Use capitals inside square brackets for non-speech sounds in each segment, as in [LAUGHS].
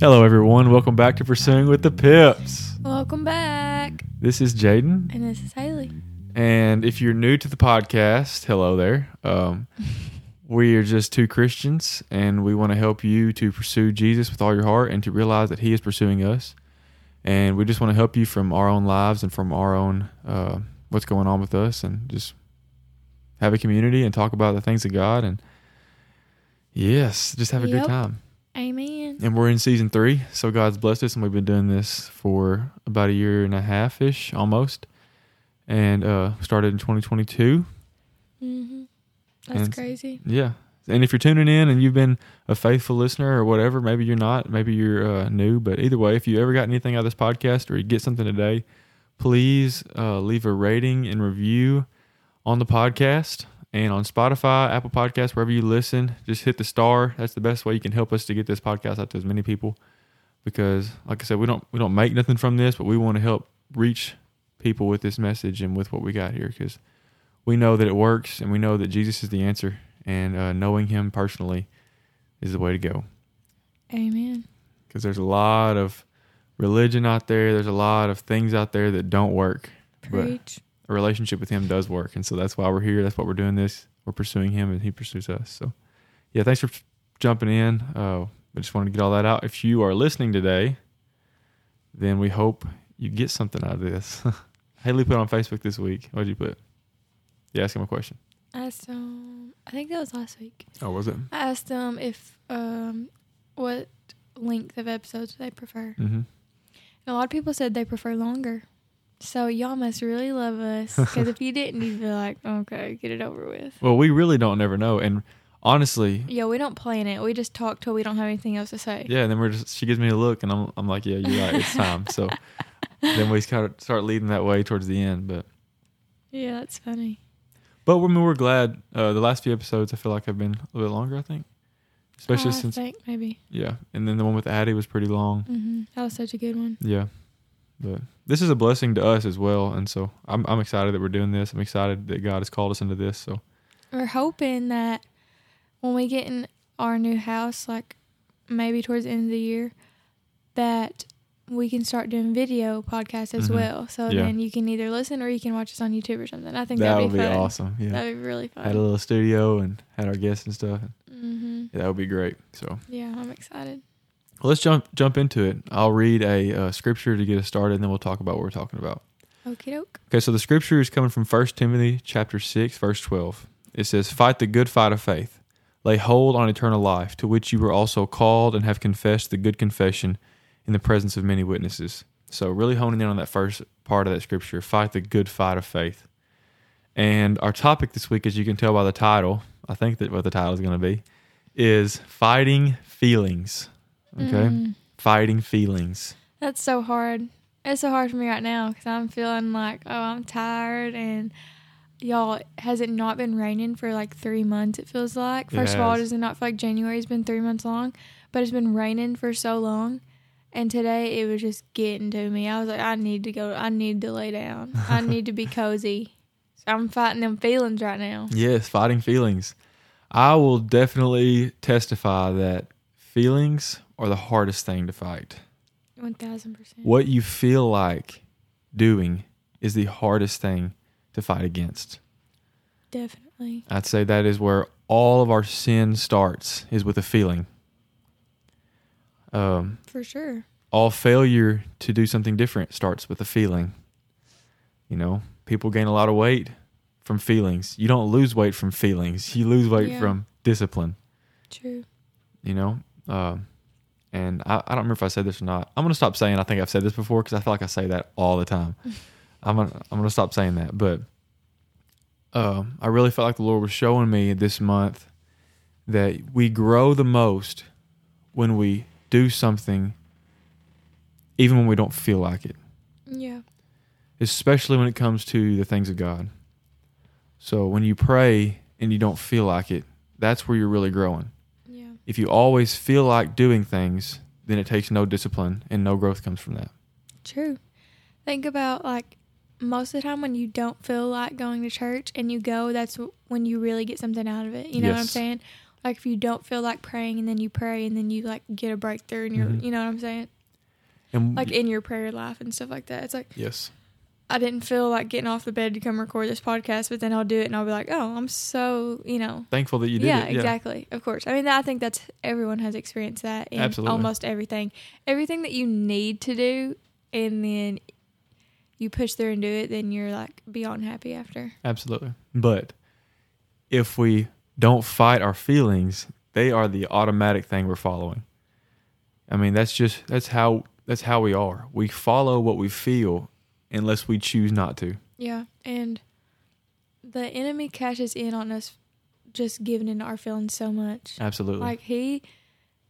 Hello, everyone. Welcome back to Pursuing with the Pips. Welcome back. This is Jaden. And this is Haley. And if you're new to the podcast, hello there. Um, [LAUGHS] we are just two Christians, and we want to help you to pursue Jesus with all your heart and to realize that He is pursuing us. And we just want to help you from our own lives and from our own uh, what's going on with us, and just have a community and talk about the things of God. And yes, just have a Yep. good time. Amen. And we're in season three, so God's blessed us, and we've been doing this for about a year and a half ish, almost. And uh, started in 2022. hmm That's And- crazy. Yeah. And if you're tuning in and you've been a faithful listener or whatever, maybe you're not, maybe you're uh, new, but either way, if you ever got anything out of this podcast or you get something today, please uh, leave a rating and review on the podcast and on Spotify, Apple Podcasts, wherever you listen. Just hit the star. That's the best way you can help us to get this podcast out to as many people. Because, like I said, we don't we don't make nothing from this, but we want to help reach people with this message and with what we got here. Because we know that it works, and we know that Jesus is the answer, and uh, knowing Him personally is the way to go. Amen. Because there's a lot of religion out there. There's a lot of things out there that don't work. But Preach. A relationship with him does work. And so that's why we're here. That's what we're doing this. We're pursuing him and he pursues us. So yeah thanks for jumping in. Uh, i just wanted to get all that out. If you are listening today then we hope you get something out of this. [LAUGHS] Haley put on facebook this week. What did you put? You asked him a question. I asked um I think that was last week. oh was it? I asked them if um what length of episodes they prefer. mm-hmm. And a lot of people said they prefer longer. So y'all must really love us because if you didn't, you'd be like, okay, get it over with. well we really don't never know and honestly Yeah, we don't plan it. We just talk till we don't have anything else to say. yeah and then we're just she gives me a look and i'm, I'm like yeah you're right it's time so [LAUGHS] then we kind of start leading that way towards the end but Yeah, that's funny. But we're, we're glad. Uh, the last few episodes, I feel like have been a little bit longer. I think, especially I since think maybe. yeah, and then the one with Addie was pretty long. hmm That was such a good one. Yeah, but this is a blessing to us as well, and so I'm I'm excited that we're doing this. I'm excited that God has called us into this. So We're hoping that when we get in our new house, like maybe towards the end of the year, that we can start doing video podcasts as Mhm. well. So Yeah. then you can either listen or you can watch us on YouTube or something. I think that that'd would be, be awesome. Yeah, That'd be really fun. had a little studio and had our guests and stuff. hmm Yeah, that would be great. So Yeah, I'm excited. Let's jump jump into it. I'll read a uh, scripture to get us started, and then we'll talk about what we're talking about. Okie doke. Okay, so the scripture is coming from 1 Timothy chapter 6, verse 12. It says, Fight the good fight of faith. Lay hold on eternal life, to which you were also called and have confessed the good confession in the presence of many witnesses. So, really honing in on that first part of that scripture fight the good fight of faith. And our topic this week, as you can tell by the title, I think that what the title is going to be, is fighting feelings. Okay? Mm. Fighting feelings. That's so hard. It's so hard for me right now because I'm feeling like, oh, I'm tired. And y'all, has it not been raining for like three months? It feels like. First of all, does it not feel like January's been three months long? But it's been raining for so long. And today it was just getting to me. I was like, I need to go. I need to lay down. I [LAUGHS] need to be cozy. So I'm fighting them feelings right now. Yes, fighting feelings. I will definitely testify that feelings are the hardest thing to fight. 1000%. What you feel like doing is the hardest thing to fight against. Definitely. I'd say that is where all of our sin starts is with a feeling. Um, For sure. all failure to do something different starts with a feeling. You know, people gain a lot of weight from feelings. You don't lose weight from feelings. You lose weight Yeah. from discipline. True. you know um, and I, I don't remember if i said this or not. I'm gonna stop saying i think i've said this before because i feel like i say that all the time. [LAUGHS] I'm gonna i'm gonna stop saying that. But um, i really felt like the lord was showing me this month that we grow the most when we do something even when we don't feel like it. Yeah. especially when it comes to the things of god. So when you pray and you don't feel like it that's where you're really growing. If you always feel like doing things, then it takes no discipline and no growth comes from that. True. Think about like most of the time when you don't feel like going to church and you go, that's when you really get something out of it. You know what I'm saying? Like if you don't feel like praying and then you pray and then you like get a breakthrough and you're, Mhm. you know what I'm saying? And Like in your prayer life and stuff like that. It's like yes, I didn't feel like getting off the bed to come record this podcast, but then I'll do it and I'll be like, oh, I'm so, you know. thankful that you did yeah, it. exactly. Of course. I mean, I think that's everyone has experienced that in Absolutely. almost everything. Everything that you need to do, and then you push through and do it, then you're like beyond happy after. Absolutely. But if we don't fight our feelings, they are the automatic thing we're following. I mean, that's just that's how that's how we are. We follow what we feel unless we choose not to. Yeah, and the enemy cashes in on us just giving into our feelings so much. Absolutely. Like he,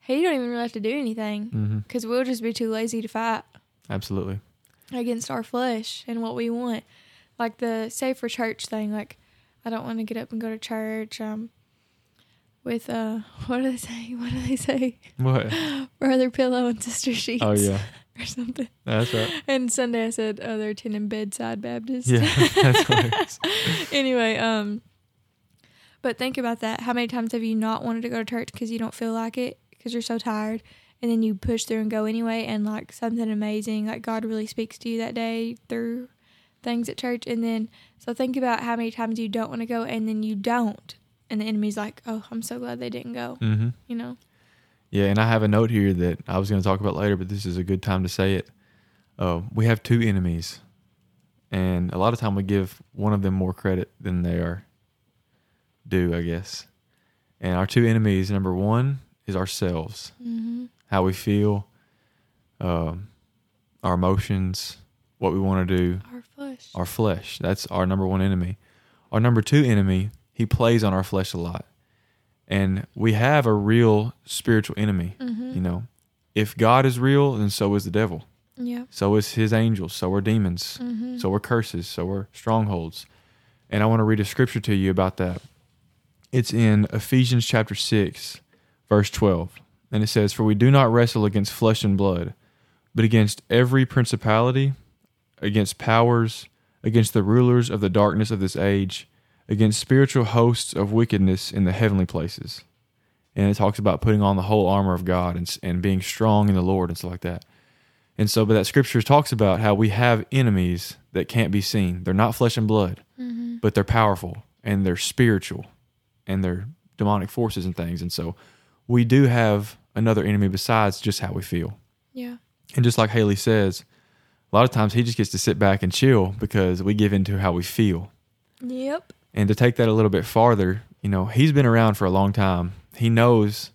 he don't even really have to do anything because we'll just be too lazy to fight. Absolutely. against our flesh and what we want. Like the say for church thing, like I don't want to get up and go to church. Um, with uh, [LAUGHS] what do they say? What do they say? What? [LAUGHS] Brother pillow and sister sheets. Oh yeah, or something. that's right. And Sunday I said, oh, they're attending bedside Baptist. Yeah, [LAUGHS] that's hilarious. anyway, um, but think about that. How many times have you not wanted to go to church because you don't feel like it because you're so tired, and then you push through and go anyway, and like something amazing, like God really speaks to you that day through things at church, and then so think about how many times you don't want to go, and then you don't, and the enemy's like, oh, I'm so glad they didn't go, hmm you know? Yeah, and I have a note here that I was going to talk about later, but this is a good time to say it. Uh, we have two enemies, and a lot of time we give one of them more credit than they are due, I guess. And our two enemies, number one is ourselves, Mm-hmm. how we feel, um, our emotions, what we want to do, Our flesh. our flesh. That's our number one enemy. Our number two enemy, he plays on our flesh a lot. And we have a real spiritual enemy. mm-hmm. You know, if God is real, then so is the devil. Yeah. So is his angels. So are demons. Mm-hmm. So are curses. So are strongholds. And I want to read a scripture to you about that. It's in Ephesians chapter 6, verse 12. And it says, For we do not wrestle against flesh and blood, but against every principality, against powers, against the rulers of the darkness of this age, against spiritual hosts of wickedness in the heavenly places. And it talks about putting on the whole armor of God and, and being strong in the Lord and stuff like that. And so, but that scripture talks about how we have enemies that can't be seen. They're not flesh and blood, Mm-hmm. but they're powerful and they're spiritual and they're demonic forces and things. And so we do have another enemy besides just how we feel. Yeah. And just like Haley says, a lot of times he just gets to sit back and chill because we give into how we feel. Yep. And to take that a little bit farther, you know, he's been around for a long time. He knows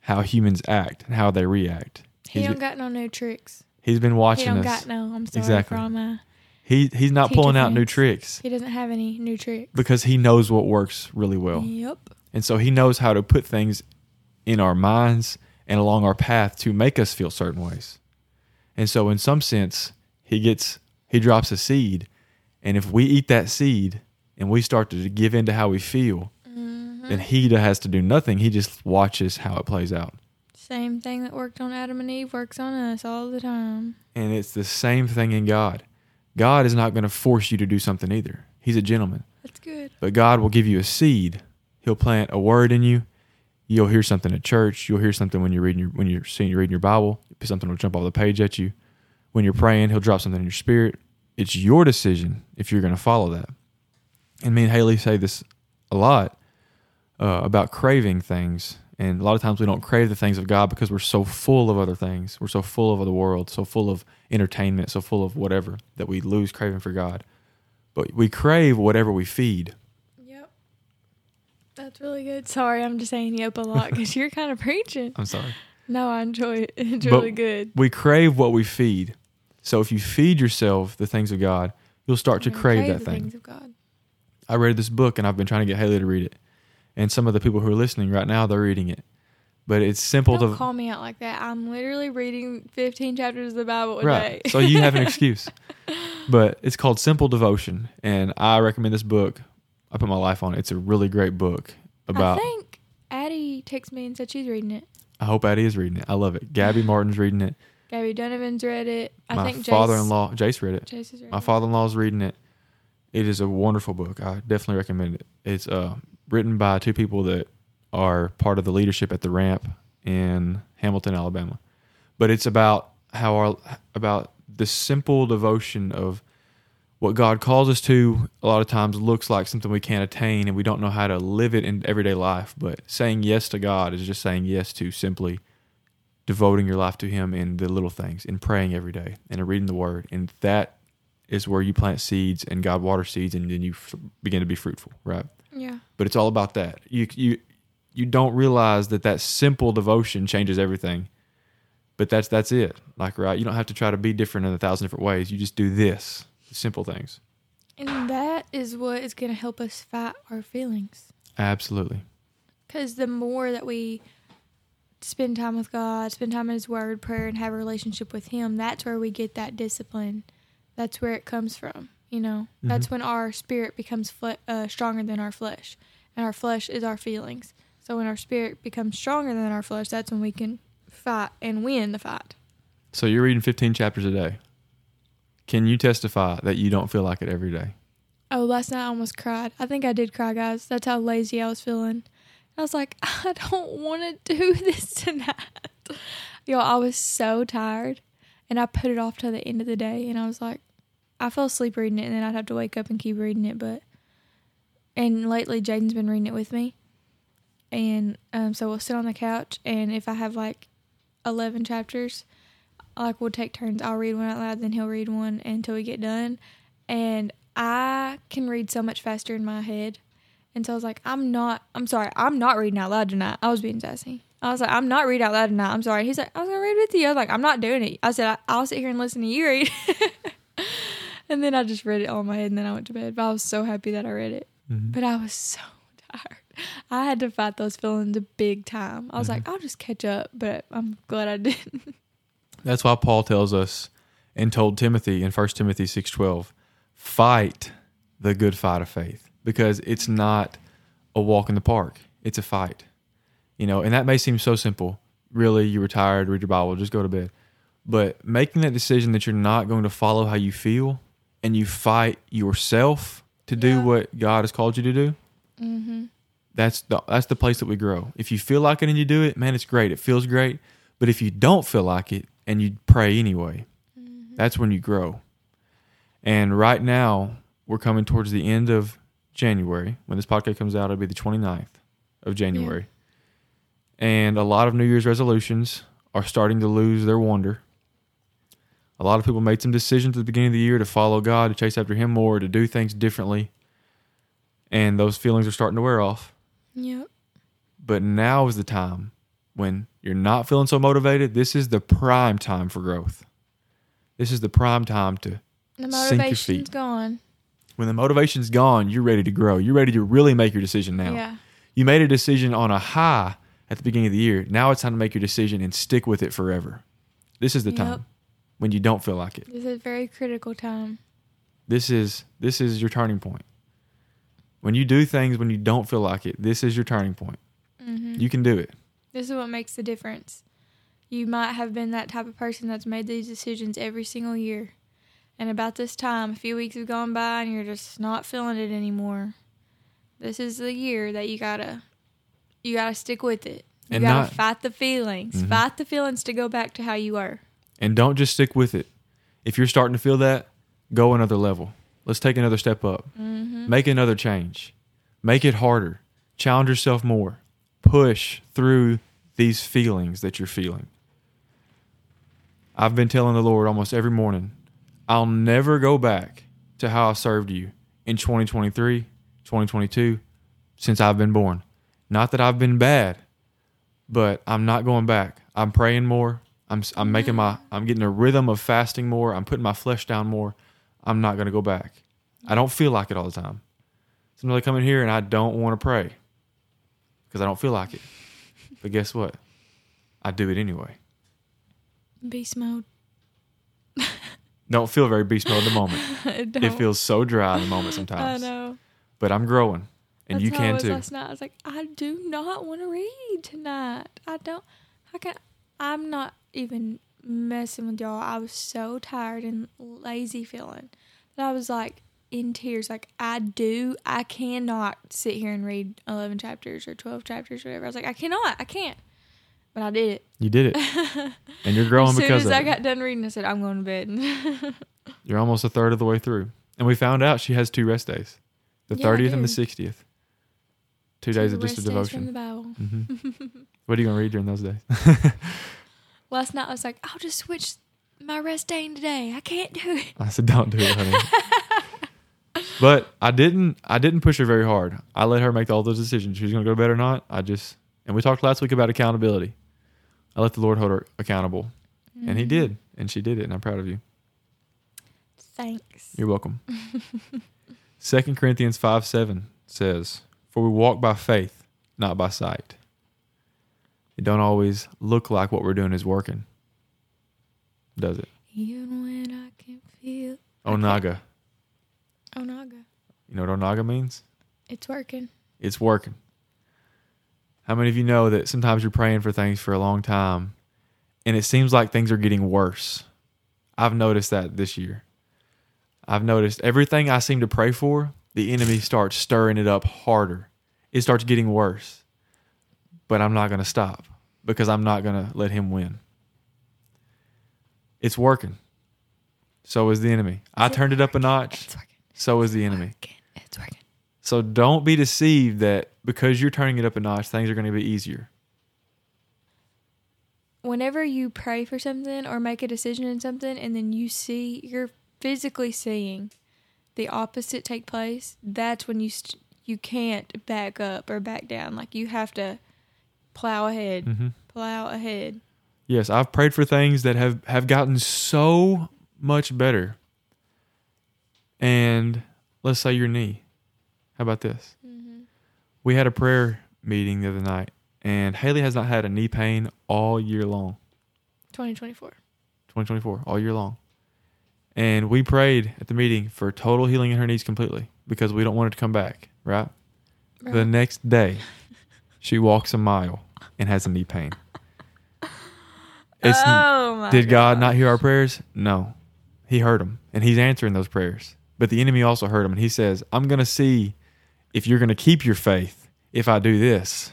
how humans act and how they react. He He's don't been, got no new tricks. he's been He watching don't us. got no. I'm sorry Exactly. for all my. He he's not pulling out new tricks He doesn't have any new tricks. because he knows what works really well. Yep. And so he knows how to put things in our minds and along our path to make us feel certain ways. And so in some sense, he gets he drops a seed and if we eat that seed and we start to give in to how we feel, Mm-hmm. then he has to do nothing. He just watches how it plays out. Same thing that worked on Adam and Eve works on us all the time. And it's the same thing in God. God is not going to force you to do something either. He's a gentleman. That's good. But God will give you a seed. He'll plant a word in you. You'll hear something at church. You'll hear something when you're reading your when you're seeing you're reading your Bible. Something will jump off the page at you. When you're praying, he'll drop something in your spirit. It's your decision if you're going to follow that. And me and Haley say this a lot uh, about craving things. And a lot of times we don't crave the things of God because we're so full of other things. We're so full of the world, so full of entertainment, so full of whatever that we lose craving for God. But we crave whatever we feed. Yep. That's really good. Sorry, I'm just saying yep a lot because you're kind of preaching. [LAUGHS] I'm sorry. No, I enjoy it. [LAUGHS] It's But- really good. We crave what we feed. So if you feed yourself the things of God, you'll start to Yeah, crave that thing. Things of God. I read this book and I've been trying to get Haley to read it. And some of the people who are listening right now, they're reading it. But it's simple Don't to call me out like that. I'm literally reading 15 chapters of the Bible a right. day. so you have an [LAUGHS] excuse. But it's called Simple Devotion, and I recommend this book. I put my life on it. It's a really great book about. I think Addie texted me and said she's reading it. I hope Addie is reading it. I love it. Gabby [LAUGHS] Martin's reading it. Gabby Donovan's read it. I my think Jace- father-in-law, Jace, read it. Jace read My it. father-in-law's reading it. It is a wonderful book. I definitely recommend it. It's uh, written by two people that are part of the leadership at the ramp in Hamilton, Alabama. But it's about how our about the simple devotion of what God calls us to a lot of times looks like something we can't attain and we don't know how to live it in everyday life. But saying yes to God is just saying yes to simply devoting your life to Him in the little things, in praying every day, and in reading the Word. And that is where you plant seeds and God waters seeds, and then you f- begin to be fruitful, right? Yeah. But it's all about that. You you you don't realize that that simple devotion changes everything. But that's that's it. Like right, you don't have to try to be different in a thousand different ways. You just do this, simple things. And that is what is going to help us fight our feelings. Absolutely. Because the more that we spend time with God, spend time in His Word, prayer, and have a relationship with Him, that's where we get that discipline. That's where it comes from. You know, that's when our spirit becomes fle- uh, stronger than our flesh, and our flesh is our feelings. So when our spirit becomes stronger than our flesh, that's when we can fight and win the fight. So you're reading 15 chapters a day. Can you testify that you don't feel like it every day? Oh, last night I almost cried. I think I did cry, guys. That's how lazy I was feeling. I was like, [LAUGHS] I don't want to do [LAUGHS] this tonight. Yo, I was so tired, and I put it off to the end of the day. And I was like, I fell asleep reading it, and then I'd have to wake up and keep reading it. But and lately, Jaden's been reading it with me, and um, so we'll sit on the couch, and if I have like eleven chapters, like we'll take turns. I'll read one out loud, then he'll read one until we get done, and I can read so much faster in my head. And so I was like, I'm not, I'm sorry, I'm not reading out loud tonight. I was being sassy. I was like, I'm not reading out loud tonight. I'm sorry. He's like, I was to read with you. I was like, I'm not doing it. I said, I'll sit here and listen to you read. [LAUGHS] and then I just read it all in my head and then I went to bed. But I was so happy that I read it. Mm-hmm. But I was so [LAUGHS] tired. I had to fight those feelings a big time. I was like, mm-hmm. I'll just catch up. But I'm glad I didn't. [LAUGHS] That's why Paul tells us and told Timothy in 1 Timothy 6:12, fight the good fight of faith because it's not a walk in the park. It's a fight. You know, and that may seem so simple. Really, you were tired, read your Bible, just go to bed. But making that decision that you're not going to follow how you feel and you fight yourself to do Yeah. what God has called you to do, mm-hmm. that's the that's the place that we grow. If you feel like it and you do it, man, it's great. It feels great. But if you don't feel like it and you pray anyway, that's when you grow. And right now, we're coming towards the end of January. When this podcast comes out, it'll be the 29th of January. And a lot of New Year's resolutions are starting to lose their wonder. A lot of people made some decisions at the beginning of the year to follow God, to chase after Him more, to do things differently. And those feelings are starting to wear off. Yep. But now is the time when you're not feeling so motivated. This is the prime time for growth. This is the prime time to The Sink your feet. gone. when the motivation's gone, you're ready to grow. You're ready to really make your decision now. Yeah. You made a decision on a high at the beginning of the year. Now it's time to make your decision and stick with it forever. This is the Yep. time when you don't feel like it. This is a very critical time. This is this is your turning point. When you do things when you don't feel like it, this is your turning point. Mm-hmm. You can do it. This is what makes the difference. You might have been that type of person that's made these decisions every single year. And about this time, a few weeks have gone by and you're just not feeling it anymore. This is the year that you gotta you gotta stick with it. You And gotta not- fight the feelings. Mhm. Fight the feelings to go back to how you were. And don't just stick with it. If you're starting to feel that, go another level. Let's take another step up. Mm-hmm. Make another change. Make it harder. Challenge yourself more. Push through these feelings that you're feeling. I've been telling the Lord almost every morning, I'll never go back to how I served you in 2023, 2022, since I've been born. Not that I've been bad, but I'm not going back. I'm praying more. I'm I'm making my mm-hmm. I'm getting a rhythm of fasting more. I'm putting my flesh down more. I'm not going to go back. I don't feel like it all the time. Sometimes I come in here and I don't want to pray because I don't feel like it. But guess what? I do it anyway. Beast mode. [LAUGHS] Don't feel very beast mode in the moment. [LAUGHS] it It feels so dry in the moment [LAUGHS] sometimes. I know. But I'm growing, and you can I was too. Last night, I was like, I do not want to read tonight. I don't. I can. I'm not even messing with y'all. I was so tired and lazy feeling that I was like in tears. Like I do. I cannot sit here and read eleven chapters or twelve chapters or whatever. I was like, I cannot. I can't. But I did it. You did it. [LAUGHS] and you're growing as soon because as I got done reading, I said, I'm going to bed. [LAUGHS] you're almost a third of the way through. And we found out she has two rest days the yeah, 30th and the 60th. Two days of just a devotion. the Bible. hmm what are you gonna read during those days? [LAUGHS] Last night I was like, I'll just switch my rest day in today. I can't do it. I said, "Don't do it, honey." [LAUGHS] but I didn't. I didn't push her very hard. I let her make all those decisions. She was going to go to bed or not. I just and we talked last week about accountability. I let the Lord hold her accountable, and He did, and she did it, and I'm proud of you. Thanks. You're welcome. [LAUGHS] Second Corinthians five seven says, "For we walk by faith, not by sight." It don't always look like what we're doing is working, does it? Even when I can feel Onaga. Onaga. You know what onaga means? It's working. it's working. How many of you know that sometimes you're praying for things for a long time and it seems like things are getting worse? I've noticed that this year. I've noticed everything I seem to pray for, the enemy starts stirring it up harder. It starts getting worse. But I'm not going to stop because I'm not going to let him win. It's working. So is the enemy. I It's turned it up a notch. It's working. So is the enemy. Working. It's working. So don't be deceived that because you're turning it up a notch, things are going to be easier. Whenever you pray for something or make a decision in something and then you see, you're physically seeing the opposite take place, that's when you st- you can't back up or back down. Like you have to plow ahead, hmm plow ahead. Yes, I've prayed for things that have, have gotten so much better. And let's say your knee. How about this? Mm-hmm. We had a prayer meeting the other night, and Haley has not had a knee pain all year long, 2024. 2024, all year long. And we prayed at the meeting for total healing in her knees completely because we don't want it to come back, right? The next day, she walks a mile and has a knee pain. It's, oh my did God not hear our prayers? No. He heard them, and He's answering those prayers. But the enemy also heard them, and He says, I'm going to see if you're going to keep your faith if I do this.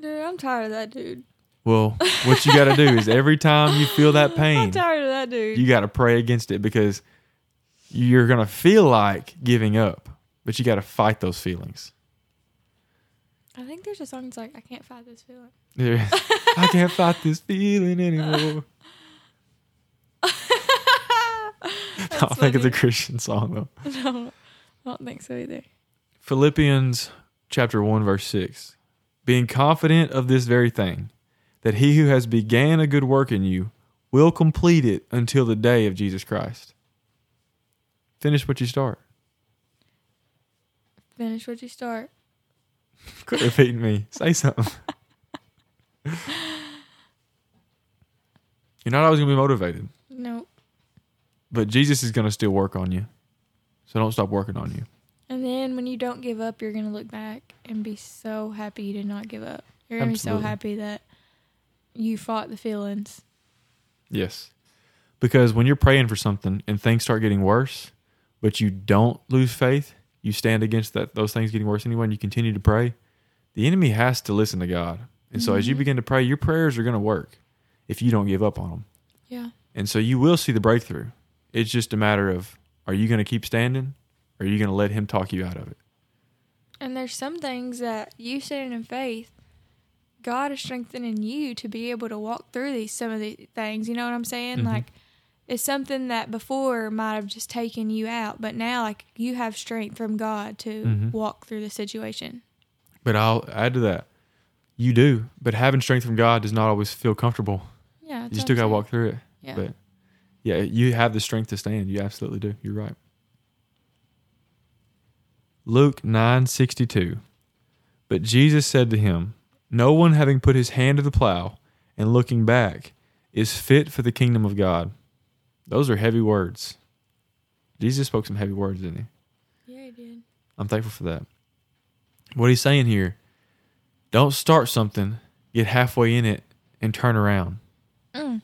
Dude, I'm tired of that dude. Well, what you got to do is every time you feel that [LAUGHS] I'm pain, tired of that dude. you got to pray against it because you're going to feel like giving up, but you got to fight those feelings. I think there's a song that's like, I can't fight this feeling. There- I can't fight this feeling anymore. [LAUGHS] I don't think it's a Christian song though. [LAUGHS] No, I don't think so either. Philippians chapter 1 verse 6. Being confident of this very thing, that he who has began a good work in you will complete it until the day of Jesus Christ. Finish what you start. Finish what you start. [LAUGHS] Quit repeating me. Say something. [LAUGHS] You're not always going to be motivated, Nope. but Jesus is going to still work on you. So don't stop working on you. And then when you don't give up, you're gonna look back and be so happy you did not give up. You're gonna be so happy that you fought the feelings. Yes. Because when you're praying for something and things start getting worse, but you don't lose faith, you stand against that those things getting worse anyway and you continue to pray, the enemy has to listen to God. And so as you Mhm. begin to pray, your prayers are going to work if you don't give up on them. Yeah. And so you will see the breakthrough. It's just a matter of are you going to keep standing or are you going to let him talk you out of it? And there's some things that you standing in faith, God is strengthening you to be able to walk through these some of the things. You know what I'm saying? Mhm. Like it's something that before might have just taken you out, but now like you have strength from God to Mhm. walk through the situation. But I'll add to that. You do, but having strength from God does not always feel comfortable. Yeah. you what still got to walk through it. Yeah. But yeah, you have the strength to stand. You absolutely do. You're right. Luke 9:62. But Jesus said to him, "No one having put his hand to the plow and looking back is fit for the kingdom of God." Those are heavy words. Jesus spoke some heavy words, didn't he? yeah, he did. I'm thankful for that. What he's saying here, don't start something, get halfway in it and turn around Mm.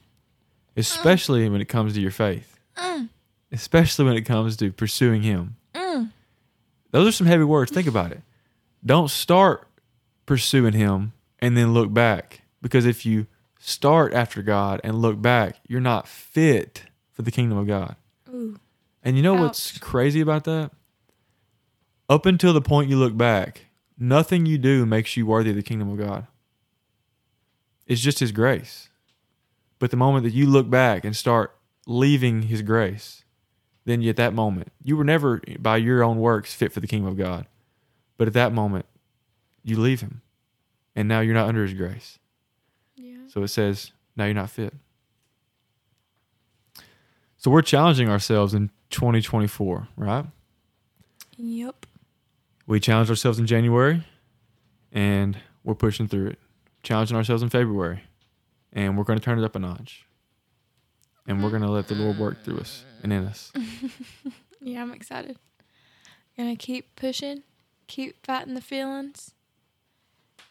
especially when it comes to your faith. Mm. especially when it comes to pursuing Him. Mm. Those are some heavy words. Think about it. Don't start pursuing Him and then look back. Because if you start after God and look back, you're not fit for the kingdom of God. Ooh. And you know what's crazy about that? Up until the point you look back, nothing you do makes you worthy of the kingdom of God. It's just His grace. But the moment that you look back and start leaving His grace, then at that moment, you were never by your own works fit for the kingdom of God. But at that moment, you leave Him. And now you're not under His grace. Yeah. So it says, now you're not fit. So we're challenging ourselves in 2024, right? Yep. We challenged ourselves in January and we're pushing through it. Challenging ourselves in February and we're going to turn it up a notch. And we're going to let the Lord work through us and in us. [LAUGHS] Yeah, I'm excited. Gonna keep pushing, keep fighting the feelings.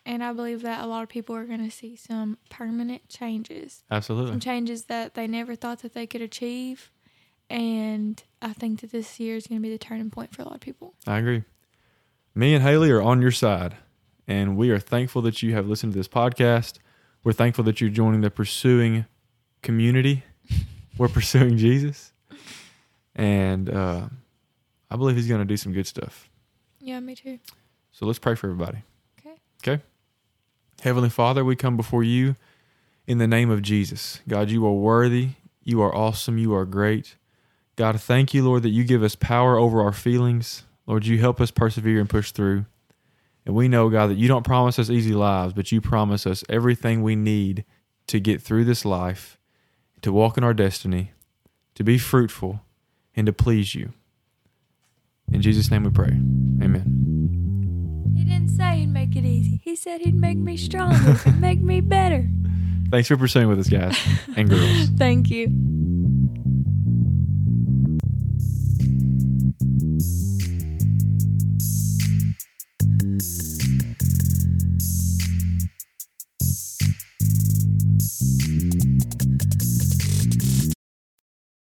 And I believe that a lot of people are gonna see some permanent changes. Absolutely. Some changes that they never thought that they could achieve. And I think that this year is gonna be the turning point for a lot of people. I agree. Me and Haley are on your side, and we are thankful that you have listened to this podcast. We're thankful that you're joining the pursuing community. [LAUGHS] We're pursuing Jesus, and uh, I believe He's going to do some good stuff. Yeah, me too. So let's pray for everybody. Okay. Okay. Heavenly Father, we come before you in the name of Jesus. God, you are worthy. You are awesome. You are great. God, thank you, Lord, that you give us power over our feelings. Lord, you help us persevere and push through. And we know, God, that you don't promise us easy lives, but you promise us everything we need to get through this life, to walk in our destiny, to be fruitful, and to please you. In Jesus' name we pray. Amen. Say he'd make it easy. He said he'd make me stronger and make me better. [LAUGHS] Thanks for pursuing with us, guys and girls. [LAUGHS] Thank you.